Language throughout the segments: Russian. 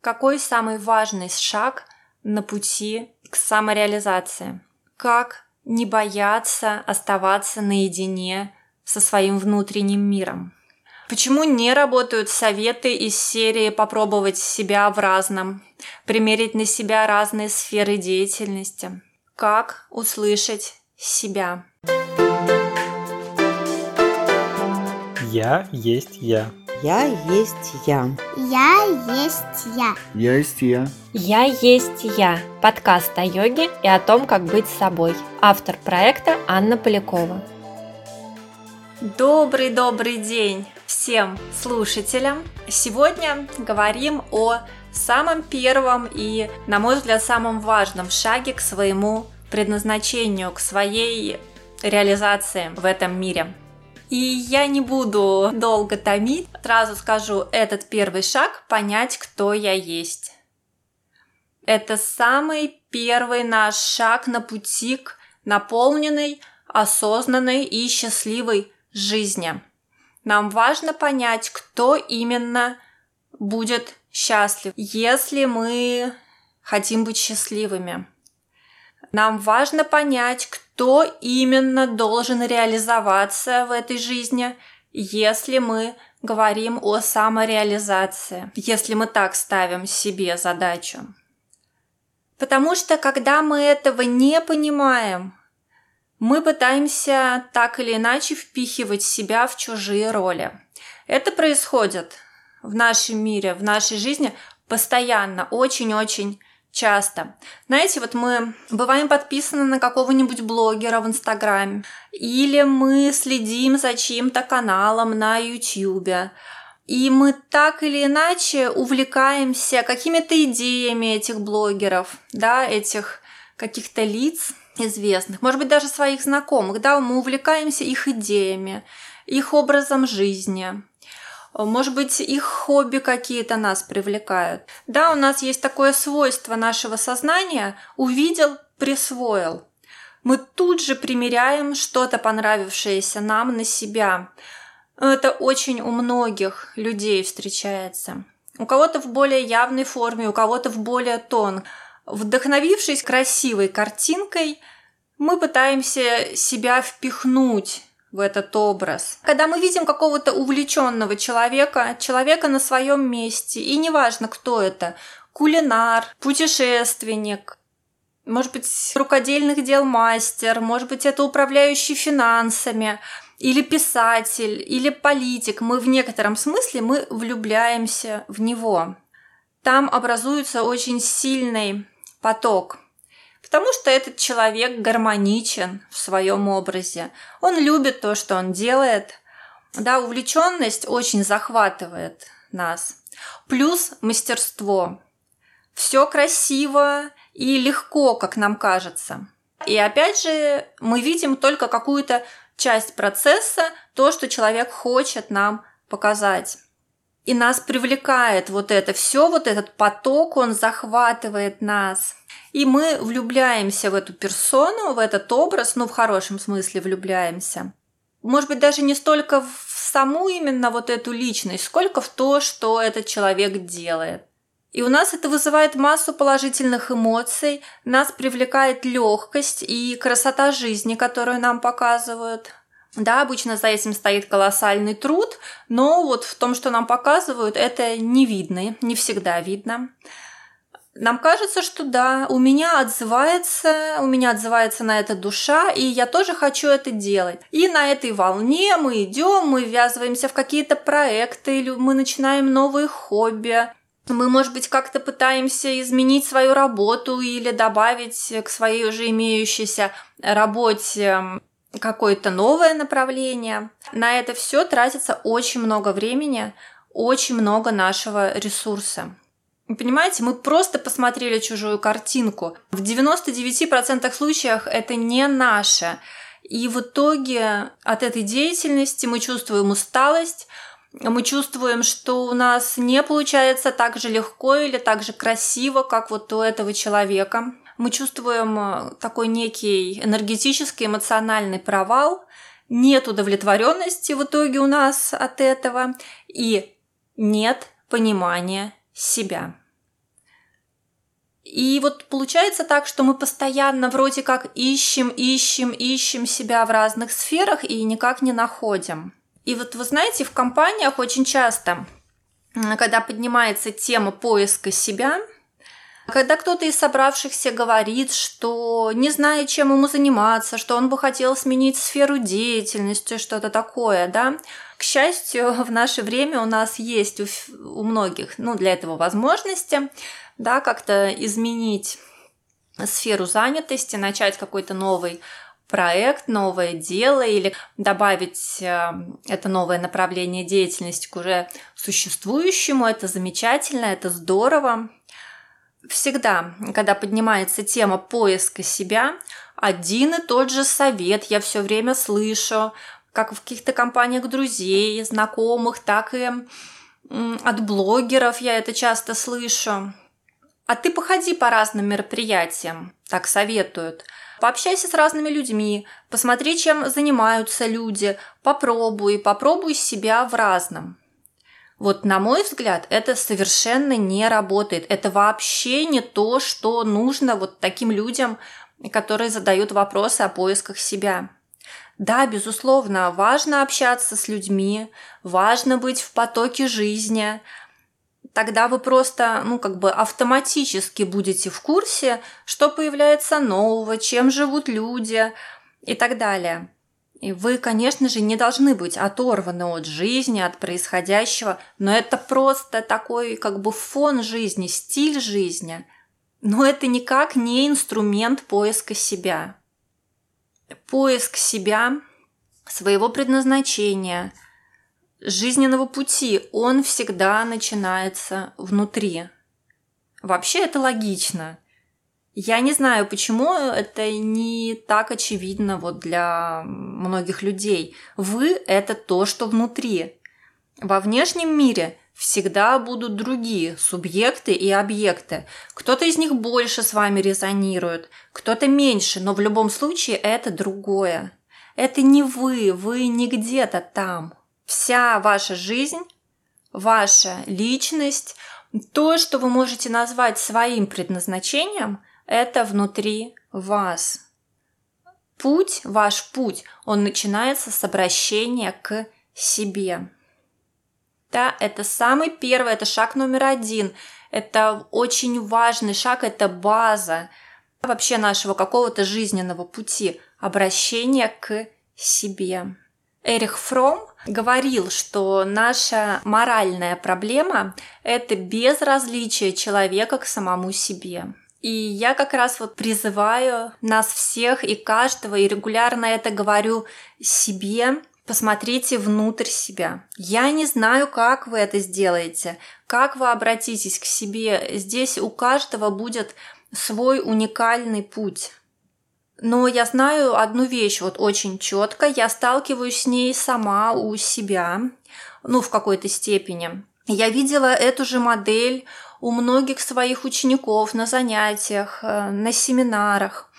Какой самый важный шаг на пути к самореализации? Как не бояться оставаться наедине со своим внутренним миром? Почему не работают советы из серии «Попробовать себя в разном», «Примерить на себя разные сферы деятельности»? Как услышать себя? Я есть я. Я есть я. Я есть я. Я есть я. Я есть я. Подкаст о йоге и о том, как быть собой. Автор проекта Анна Полякова. Добрый-добрый день всем слушателям. Сегодня говорим о самом первом и, на мой взгляд, самом важном шаге к своему предназначению, к своей реализации в этом мире. И я не буду долго томить, сразу скажу, этот первый шаг – понять, кто я есть. Это самый первый наш шаг на пути к наполненной, осознанной и счастливой жизни. Нам важно понять, кто именно будет счастлив, если мы хотим быть счастливыми. Нам важно понять, кто именно должен реализоваться в этой жизни, если мы говорим о самореализации, если мы так ставим себе задачу. Потому что когда мы этого не понимаем, мы пытаемся так или иначе впихивать себя в чужие роли. Это происходит в нашем мире, в нашей жизни постоянно, очень-очень часто. Знаете, вот мы бываем подписаны на какого-нибудь блогера в Инстаграме, или мы следим за чьим-то каналом на Ютьюбе, и мы так или иначе увлекаемся какими-то идеями этих блогеров, да, этих каких-то лиц известных, может быть, даже своих знакомых, да, мы увлекаемся их идеями, их образом жизни, может быть, их хобби какие-то нас привлекают. Да, у нас есть такое свойство нашего сознания – увидел, присвоил. Мы тут же примеряем что-то понравившееся нам на себя. Это очень у многих людей встречается. У кого-то в более явной форме, у кого-то в более тон. Вдохновившись красивой картинкой, мы пытаемся себя впихнуть в этот образ. Когда мы видим какого-то увлеченного человека, человека на своем месте, и неважно, кто это, кулинар, путешественник, может быть, рукодельных дел мастер, может быть, это управляющий финансами, или писатель, или политик, мы в некотором смысле мы влюбляемся в него. Там образуется очень сильный поток – Потому что этот человек гармоничен в своем образе. Он любит то, что он делает. Да, увлеченность очень захватывает нас. Плюс мастерство. Все красиво и легко, как нам кажется. И опять же, мы видим только какую-то часть процесса, то, что человек хочет нам показать. И нас привлекает вот это все, вот этот поток, он захватывает нас – и мы влюбляемся в эту персону, в этот образ, ну, в хорошем смысле влюбляемся. Может быть, даже не столько в саму именно вот эту личность, сколько в то, что этот человек делает. И у нас это вызывает массу положительных эмоций, нас привлекает легкость и красота жизни, которую нам показывают. Да, обычно за этим стоит колоссальный труд, но вот в том, что нам показывают, это не видно, не всегда видно. Нам кажется, что да, у меня отзывается, у меня отзывается на это душа, и я тоже хочу это делать. И на этой волне мы идем, мы ввязываемся в какие-то проекты, или мы начинаем новые хобби, мы, может быть, как-то пытаемся изменить свою работу или добавить к своей уже имеющейся работе какое-то новое направление. На это все тратится очень много времени, очень много нашего ресурса. Понимаете, мы просто посмотрели чужую картинку. В 99% случаях это не наше. И в итоге от этой деятельности мы чувствуем усталость, мы чувствуем, что у нас не получается так же легко или так же красиво, как вот у этого человека. Мы чувствуем э, такой некий энергетический, эмоциональный провал, нет удовлетворенности в итоге у нас от этого и нет понимания себя. И вот получается так, что мы постоянно вроде как ищем, ищем, ищем себя в разных сферах и никак не находим. И вот вы знаете, в компаниях очень часто, когда поднимается тема поиска себя, когда кто-то из собравшихся говорит, что не знает, чем ему заниматься, что он бы хотел сменить сферу деятельности, что-то такое, да, к счастью, в наше время у нас есть у, многих, ну, для этого возможности, да, как-то изменить сферу занятости, начать какой-то новый проект, новое дело или добавить э, это новое направление деятельности к уже существующему. Это замечательно, это здорово. Всегда, когда поднимается тема поиска себя, один и тот же совет я все время слышу, как в каких-то компаниях друзей, знакомых, так и от блогеров я это часто слышу. А ты походи по разным мероприятиям, так советуют. Пообщайся с разными людьми, посмотри, чем занимаются люди, попробуй, попробуй себя в разном. Вот на мой взгляд, это совершенно не работает. Это вообще не то, что нужно вот таким людям, которые задают вопросы о поисках себя. Да, безусловно, важно общаться с людьми, важно быть в потоке жизни. Тогда вы просто, ну, как бы автоматически будете в курсе, что появляется нового, чем живут люди и так далее. И вы, конечно же, не должны быть оторваны от жизни, от происходящего, но это просто такой как бы фон жизни, стиль жизни. Но это никак не инструмент поиска себя. Поиск себя, своего предназначения, жизненного пути, он всегда начинается внутри. Вообще это логично – я не знаю, почему это не так очевидно вот для многих людей. Вы – это то, что внутри. Во внешнем мире всегда будут другие субъекты и объекты. Кто-то из них больше с вами резонирует, кто-то меньше, но в любом случае это другое. Это не вы, вы не где-то там. Вся ваша жизнь, ваша личность, то, что вы можете назвать своим предназначением – это внутри вас. Путь, ваш путь, он начинается с обращения к себе. Да, это самый первый, это шаг номер один. Это очень важный шаг, это база вообще нашего какого-то жизненного пути, обращение к себе. Эрих Фром говорил, что наша моральная проблема – это безразличие человека к самому себе. И я как раз вот призываю нас всех и каждого, и регулярно это говорю себе, посмотрите внутрь себя. Я не знаю, как вы это сделаете, как вы обратитесь к себе. Здесь у каждого будет свой уникальный путь. Но я знаю одну вещь вот очень четко, я сталкиваюсь с ней сама у себя, ну, в какой-то степени. Я видела эту же модель у многих своих учеников на занятиях, э, на семинарах.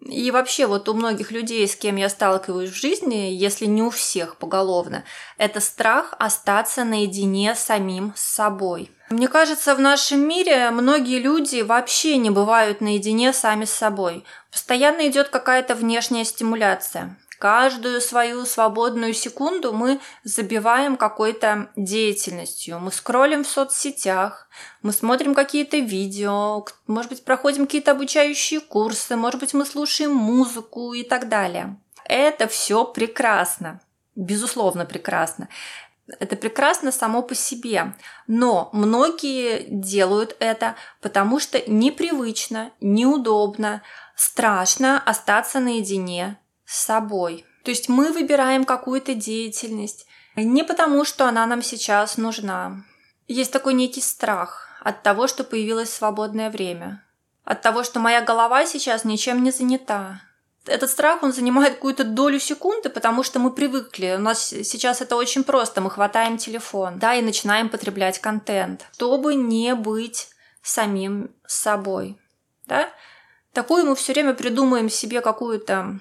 И вообще вот у многих людей, с кем я сталкиваюсь в жизни, если не у всех поголовно, это страх остаться наедине самим с собой. Мне кажется, в нашем мире многие люди вообще не бывают наедине сами с собой. Постоянно идет какая-то внешняя стимуляция. Каждую свою свободную секунду мы забиваем какой-то деятельностью. Мы скроллим в соцсетях, мы смотрим какие-то видео, может быть, проходим какие-то обучающие курсы, может быть, мы слушаем музыку и так далее. Это все прекрасно, безусловно прекрасно. Это прекрасно само по себе, но многие делают это, потому что непривычно, неудобно, страшно остаться наедине с собой. То есть мы выбираем какую-то деятельность не потому, что она нам сейчас нужна. Есть такой некий страх от того, что появилось свободное время. От того, что моя голова сейчас ничем не занята. Этот страх, он занимает какую-то долю секунды, потому что мы привыкли. У нас сейчас это очень просто. Мы хватаем телефон, да, и начинаем потреблять контент, чтобы не быть самим собой, да. Такую мы все время придумаем себе какую-то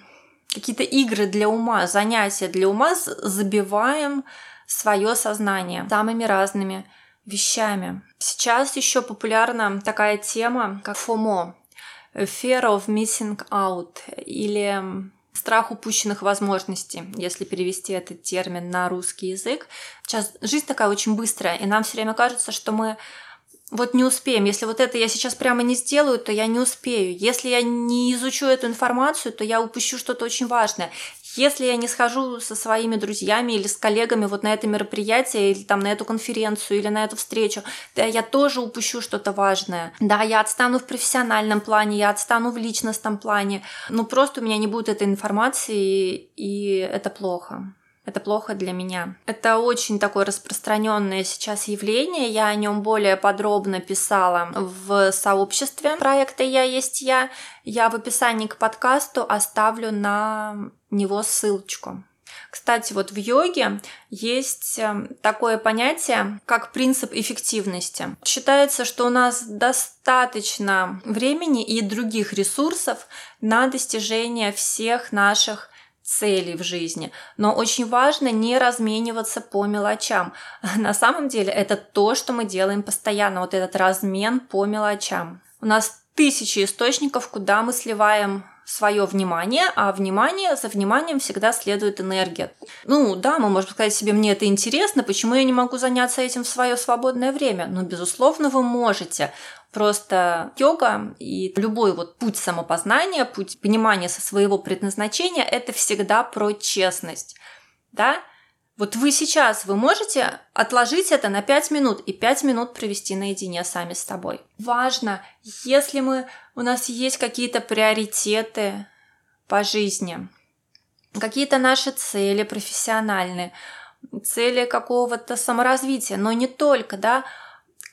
какие-то игры для ума, занятия для ума, забиваем свое сознание самыми разными вещами. Сейчас еще популярна такая тема, как FOMO, Fear of Missing Out, или страх упущенных возможностей, если перевести этот термин на русский язык. Сейчас жизнь такая очень быстрая, и нам все время кажется, что мы вот не успеем. Если вот это я сейчас прямо не сделаю, то я не успею. Если я не изучу эту информацию, то я упущу что-то очень важное. Если я не схожу со своими друзьями или с коллегами вот на это мероприятие, или там на эту конференцию, или на эту встречу, да, я тоже упущу что-то важное. Да, я отстану в профессиональном плане, я отстану в личностном плане. Ну, просто у меня не будет этой информации, и это плохо. Это плохо для меня. Это очень такое распространенное сейчас явление. Я о нем более подробно писала в сообществе проекта «Я есть я». Я в описании к подкасту оставлю на него ссылочку. Кстати, вот в йоге есть эм, такое понятие, как принцип эффективности. Считается, что у нас достаточно времени и других ресурсов на достижение всех наших целей в жизни. Но очень важно не размениваться по мелочам. На самом деле это то, что мы делаем постоянно, вот этот размен по мелочам. У нас тысячи источников, куда мы сливаем свое внимание, а внимание, за вниманием всегда следует энергия. Ну да, мы можем сказать себе, мне это интересно, почему я не могу заняться этим в свое свободное время? Ну, безусловно, вы можете. Просто йога и любой вот путь самопознания, путь понимания со своего предназначения – это всегда про честность. Да? Вот вы сейчас, вы можете отложить это на 5 минут и 5 минут провести наедине сами с тобой. Важно, если мы, у нас есть какие-то приоритеты по жизни, какие-то наши цели профессиональные, цели какого-то саморазвития, но не только, да,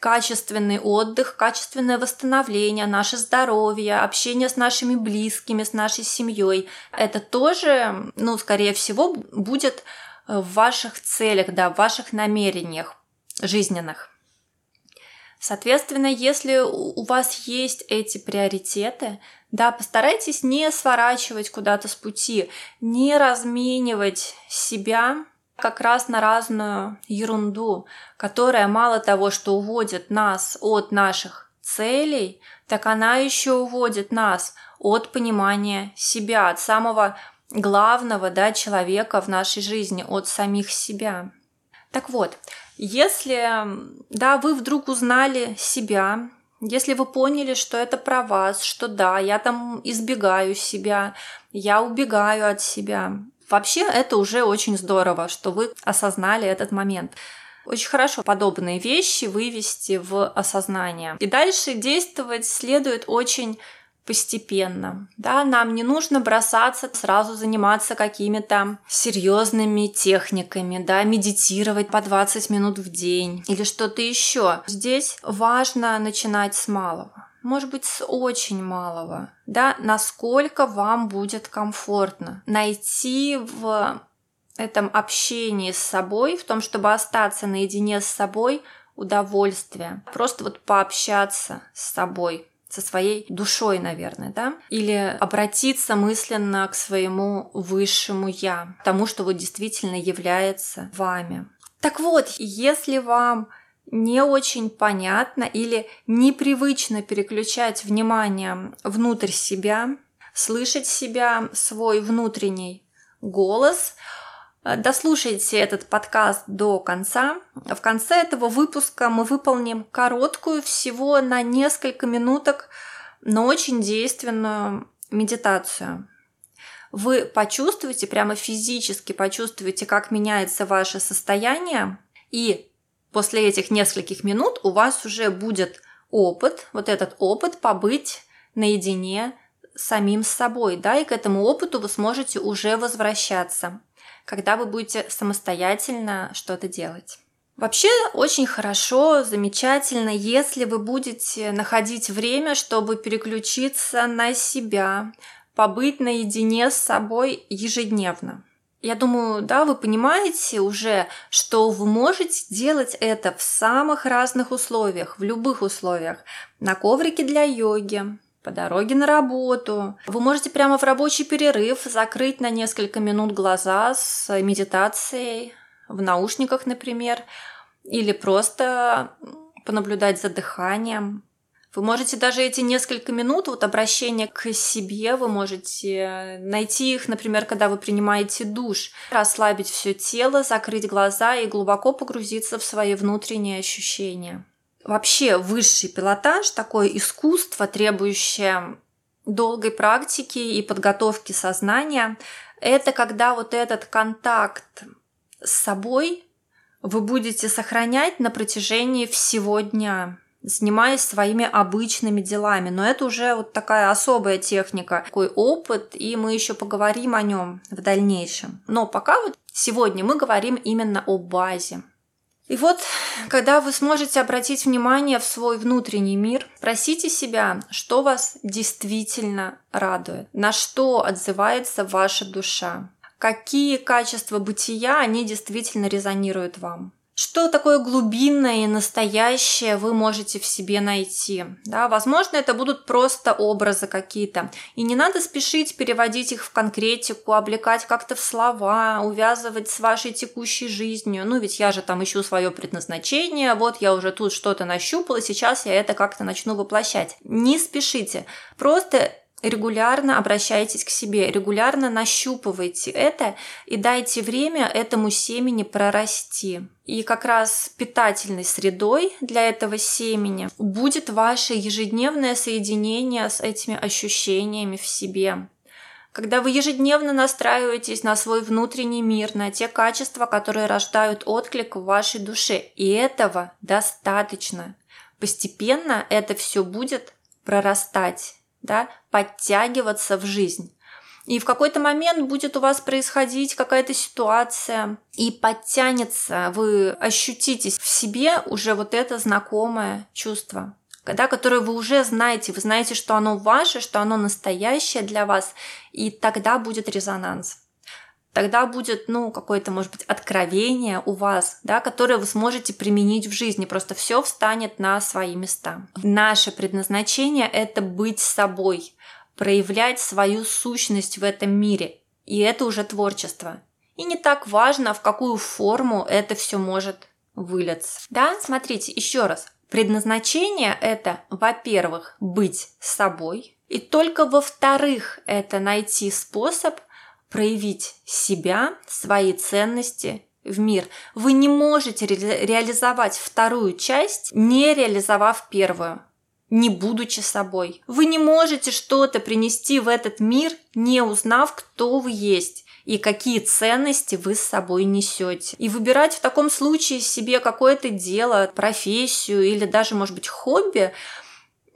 качественный отдых, качественное восстановление, наше здоровье, общение с нашими близкими, с нашей семьей. Это тоже, ну, скорее всего, будет в ваших целях, да, в ваших намерениях жизненных. Соответственно, если у вас есть эти приоритеты, да, постарайтесь не сворачивать куда-то с пути, не разменивать себя как раз на разную ерунду, которая мало того, что уводит нас от наших целей, так она еще уводит нас от понимания себя, от самого главного да, человека в нашей жизни, от самих себя. Так вот, если да, вы вдруг узнали себя, если вы поняли, что это про вас, что да, я там избегаю себя, я убегаю от себя, Вообще это уже очень здорово, что вы осознали этот момент. Очень хорошо подобные вещи вывести в осознание. И дальше действовать следует очень постепенно. Да, нам не нужно бросаться сразу заниматься какими-то серьезными техниками, да, медитировать по 20 минут в день или что-то еще. Здесь важно начинать с малого может быть, с очень малого, да, насколько вам будет комфортно. Найти в этом общении с собой, в том, чтобы остаться наедине с собой, удовольствие. Просто вот пообщаться с собой, со своей душой, наверное, да? Или обратиться мысленно к своему высшему я, тому, что вот действительно является вами. Так вот, если вам не очень понятно или непривычно переключать внимание внутрь себя, слышать себя, свой внутренний голос. Дослушайте этот подкаст до конца. В конце этого выпуска мы выполним короткую, всего на несколько минуток, но очень действенную медитацию. Вы почувствуете, прямо физически почувствуете, как меняется ваше состояние, и После этих нескольких минут у вас уже будет опыт, вот этот опыт побыть наедине с самим собой, да, и к этому опыту вы сможете уже возвращаться, когда вы будете самостоятельно что-то делать. Вообще очень хорошо, замечательно, если вы будете находить время, чтобы переключиться на себя, побыть наедине с собой ежедневно. Я думаю, да, вы понимаете уже, что вы можете делать это в самых разных условиях, в любых условиях. На коврике для йоги, по дороге на работу. Вы можете прямо в рабочий перерыв закрыть на несколько минут глаза с медитацией, в наушниках, например. или просто понаблюдать за дыханием. Вы можете даже эти несколько минут вот обращения к себе, вы можете найти их, например, когда вы принимаете душ, расслабить все тело, закрыть глаза и глубоко погрузиться в свои внутренние ощущения. Вообще высший пилотаж, такое искусство, требующее долгой практики и подготовки сознания, это когда вот этот контакт с собой вы будете сохранять на протяжении всего дня занимаясь своими обычными делами. Но это уже вот такая особая техника, такой опыт, и мы еще поговорим о нем в дальнейшем. Но пока вот сегодня мы говорим именно о базе. И вот, когда вы сможете обратить внимание в свой внутренний мир, спросите себя, что вас действительно радует, на что отзывается ваша душа, какие качества бытия они действительно резонируют вам. Что такое глубинное и настоящее вы можете в себе найти? Да, возможно, это будут просто образы какие-то. И не надо спешить переводить их в конкретику, облекать как-то в слова, увязывать с вашей текущей жизнью. Ну, ведь я же там ищу свое предназначение, вот я уже тут что-то нащупала, сейчас я это как-то начну воплощать. Не спешите. Просто регулярно обращайтесь к себе, регулярно нащупывайте это и дайте время этому семени прорасти. И как раз питательной средой для этого семени будет ваше ежедневное соединение с этими ощущениями в себе. Когда вы ежедневно настраиваетесь на свой внутренний мир, на те качества, которые рождают отклик в вашей душе. И этого достаточно. Постепенно это все будет прорастать да, подтягиваться в жизнь. И в какой-то момент будет у вас происходить какая-то ситуация, и подтянется, вы ощутите в себе уже вот это знакомое чувство, да, которое вы уже знаете, вы знаете, что оно ваше, что оно настоящее для вас, и тогда будет резонанс. Тогда будет, ну, какое-то, может быть, откровение у вас, да, которое вы сможете применить в жизни. Просто все встанет на свои места. Наше предназначение – это быть собой, проявлять свою сущность в этом мире. И это уже творчество. И не так важно, в какую форму это все может вылиться. Да, смотрите, еще раз. Предназначение – это, во-первых, быть собой, и только во-вторых, это найти способ – проявить себя, свои ценности в мир. Вы не можете ре- реализовать вторую часть, не реализовав первую не будучи собой. Вы не можете что-то принести в этот мир, не узнав, кто вы есть и какие ценности вы с собой несете. И выбирать в таком случае себе какое-то дело, профессию или даже, может быть, хобби –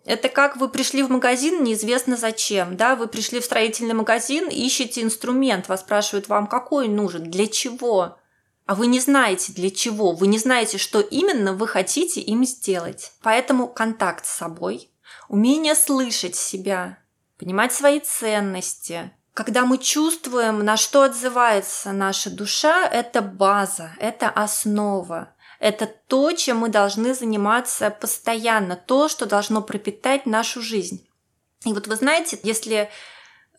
это как вы пришли в магазин неизвестно зачем, да, вы пришли в строительный магазин, ищете инструмент, вас спрашивают вам, какой нужен, для чего, а вы не знаете для чего, вы не знаете, что именно вы хотите им сделать. Поэтому контакт с собой, умение слышать себя, понимать свои ценности, когда мы чувствуем, на что отзывается наша душа, это база, это основа. Это то, чем мы должны заниматься постоянно, то, что должно пропитать нашу жизнь. И вот вы знаете, если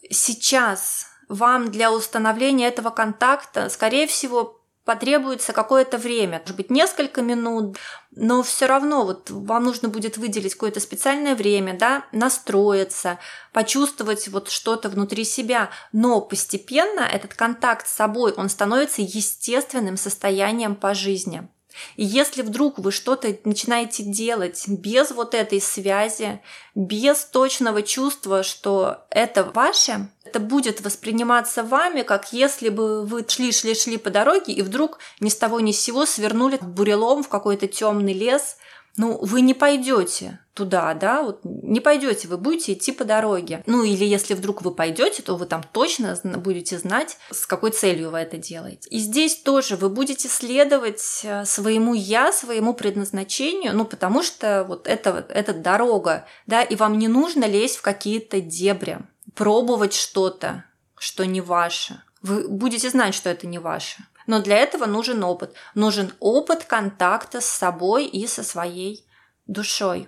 сейчас вам для установления этого контакта, скорее всего, потребуется какое-то время, может быть, несколько минут, но все равно вот вам нужно будет выделить какое-то специальное время, да, настроиться, почувствовать вот что-то внутри себя, но постепенно этот контакт с собой, он становится естественным состоянием по жизни. И если вдруг вы что-то начинаете делать без вот этой связи, без точного чувства, что это ваше, это будет восприниматься вами, как если бы вы шли-шли-шли по дороге и вдруг ни с того ни с сего свернули бурелом в какой-то темный лес, ну, вы не пойдете туда, да, вот не пойдете, вы будете идти по дороге. Ну, или если вдруг вы пойдете, то вы там точно будете знать, с какой целью вы это делаете. И здесь тоже вы будете следовать э, своему я, своему предназначению, ну, потому что вот это, это дорога, да, и вам не нужно лезть в какие-то дебри, пробовать что-то, что не ваше. Вы будете знать, что это не ваше. Но для этого нужен опыт. Нужен опыт контакта с собой и со своей душой.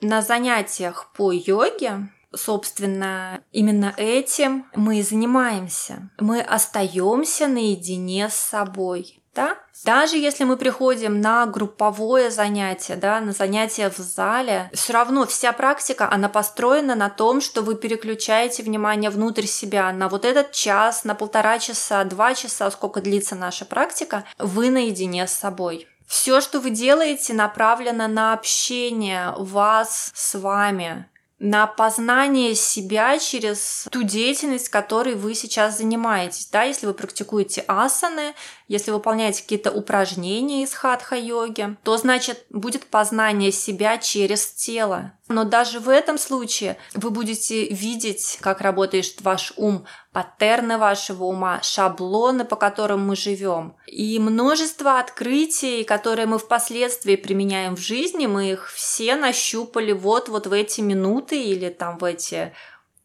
На занятиях по йоге собственно, именно этим мы и занимаемся. Мы остаемся наедине с собой. Да? Даже если мы приходим на групповое занятие, да, на занятие в зале, все равно вся практика, она построена на том, что вы переключаете внимание внутрь себя на вот этот час, на полтора часа, два часа, сколько длится наша практика, вы наедине с собой. Все, что вы делаете, направлено на общение вас с вами, на познание себя через ту деятельность, которой вы сейчас занимаетесь. Да, если вы практикуете асаны, если выполняете какие-то упражнения из хатха-йоги, то значит будет познание себя через тело. Но даже в этом случае вы будете видеть, как работает ваш ум, паттерны вашего ума, шаблоны, по которым мы живем. И множество открытий, которые мы впоследствии применяем в жизни, мы их все нащупали вот, вот в эти минуты или там в эти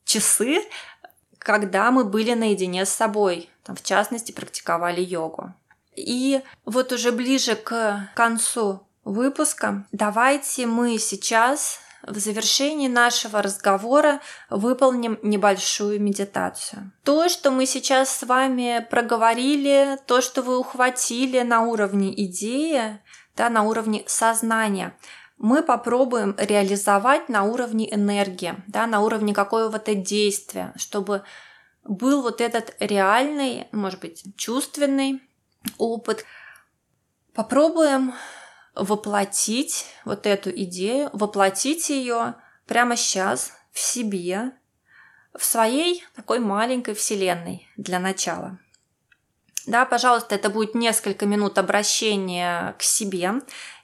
часы, когда мы были наедине с собой, в частности, практиковали йогу. И вот уже ближе к концу выпуска давайте мы сейчас в завершении нашего разговора выполним небольшую медитацию. То, что мы сейчас с вами проговорили, то, что вы ухватили на уровне идеи, да, на уровне сознания, мы попробуем реализовать на уровне энергии, да, на уровне какого-то действия, чтобы был вот этот реальный, может быть, чувственный опыт. Попробуем воплотить вот эту идею, воплотить ее прямо сейчас в себе, в своей такой маленькой вселенной для начала. Да, пожалуйста, это будет несколько минут обращения к себе.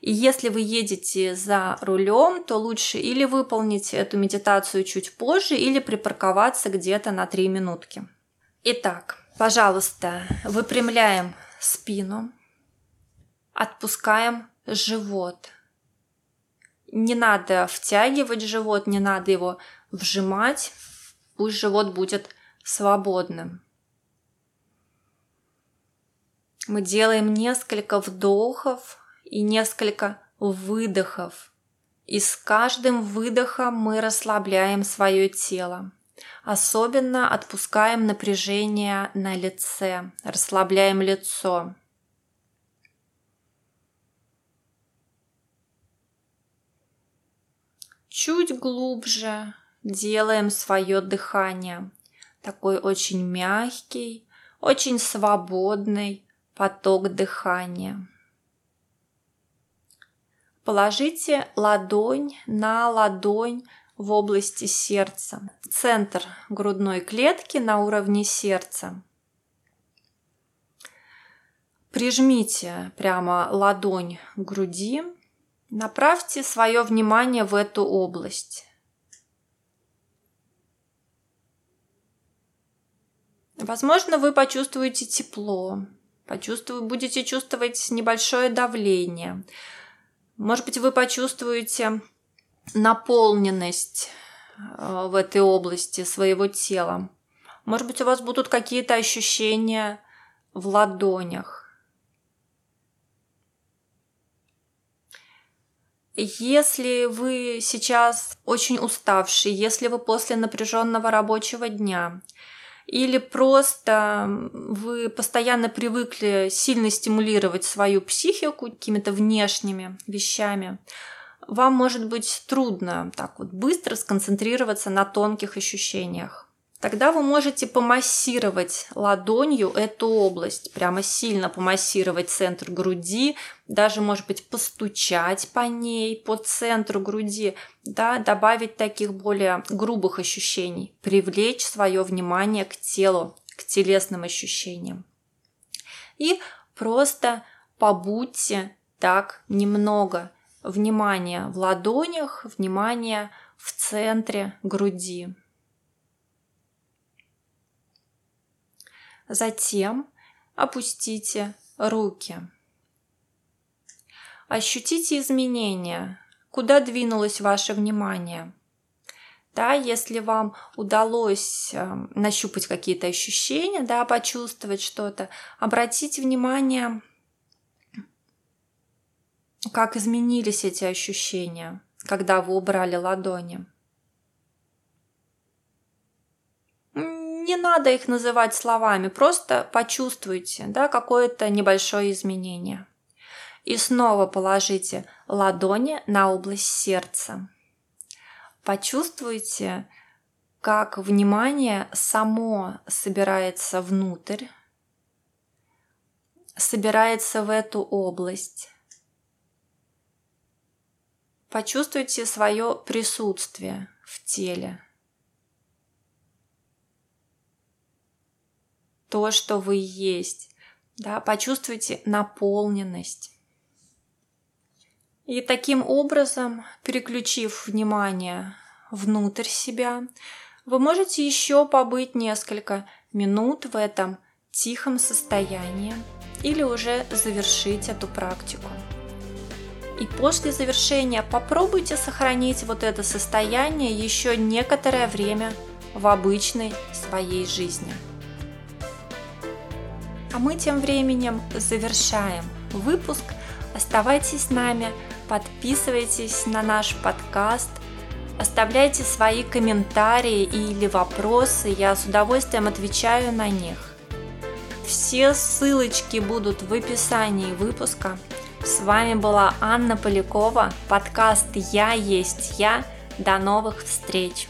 И если вы едете за рулем, то лучше или выполнить эту медитацию чуть позже, или припарковаться где-то на 3 минутки. Итак, пожалуйста, выпрямляем спину, отпускаем живот. Не надо втягивать живот, не надо его вжимать. Пусть живот будет свободным. Мы делаем несколько вдохов и несколько выдохов. И с каждым выдохом мы расслабляем свое тело. Особенно отпускаем напряжение на лице, расслабляем лицо. чуть глубже делаем свое дыхание. Такой очень мягкий, очень свободный поток дыхания. Положите ладонь на ладонь в области сердца, центр грудной клетки на уровне сердца. Прижмите прямо ладонь к груди Направьте свое внимание в эту область. Возможно, вы почувствуете тепло, почувствуете, будете чувствовать небольшое давление. Может быть, вы почувствуете наполненность э, в этой области своего тела. Может быть, у вас будут какие-то ощущения в ладонях. Если вы сейчас очень уставший, если вы после напряженного рабочего дня, или просто вы постоянно привыкли сильно стимулировать свою психику какими-то внешними вещами, вам может быть трудно так вот быстро сконцентрироваться на тонких ощущениях. Тогда вы можете помассировать ладонью эту область, прямо сильно помассировать центр груди, даже, может быть, постучать по ней, по центру груди, да, добавить таких более грубых ощущений, привлечь свое внимание к телу, к телесным ощущениям. И просто побудьте так немного внимания в ладонях, внимания в центре груди. Затем опустите руки. Ощутите изменения, куда двинулось ваше внимание. Да, если вам удалось э, нащупать какие-то ощущения, да, почувствовать что-то, обратите внимание, как изменились эти ощущения, когда вы убрали ладони. Не не надо их называть словами, просто почувствуйте да, какое-то небольшое изменение. И снова положите ладони на область сердца. Почувствуйте, как внимание само собирается внутрь, собирается в эту область. Почувствуйте свое присутствие в теле. То, что вы есть. Да, почувствуйте наполненность. И таким образом, переключив внимание внутрь себя, вы можете еще побыть несколько минут в этом тихом состоянии или уже завершить эту практику. И после завершения попробуйте сохранить вот это состояние еще некоторое время в обычной своей жизни. А мы тем временем завершаем выпуск. Оставайтесь с нами, подписывайтесь на наш подкаст, оставляйте свои комментарии или вопросы, я с удовольствием отвечаю на них. Все ссылочки будут в описании выпуска. С вами была Анна Полякова, подкаст «Я есть я». До новых встреч!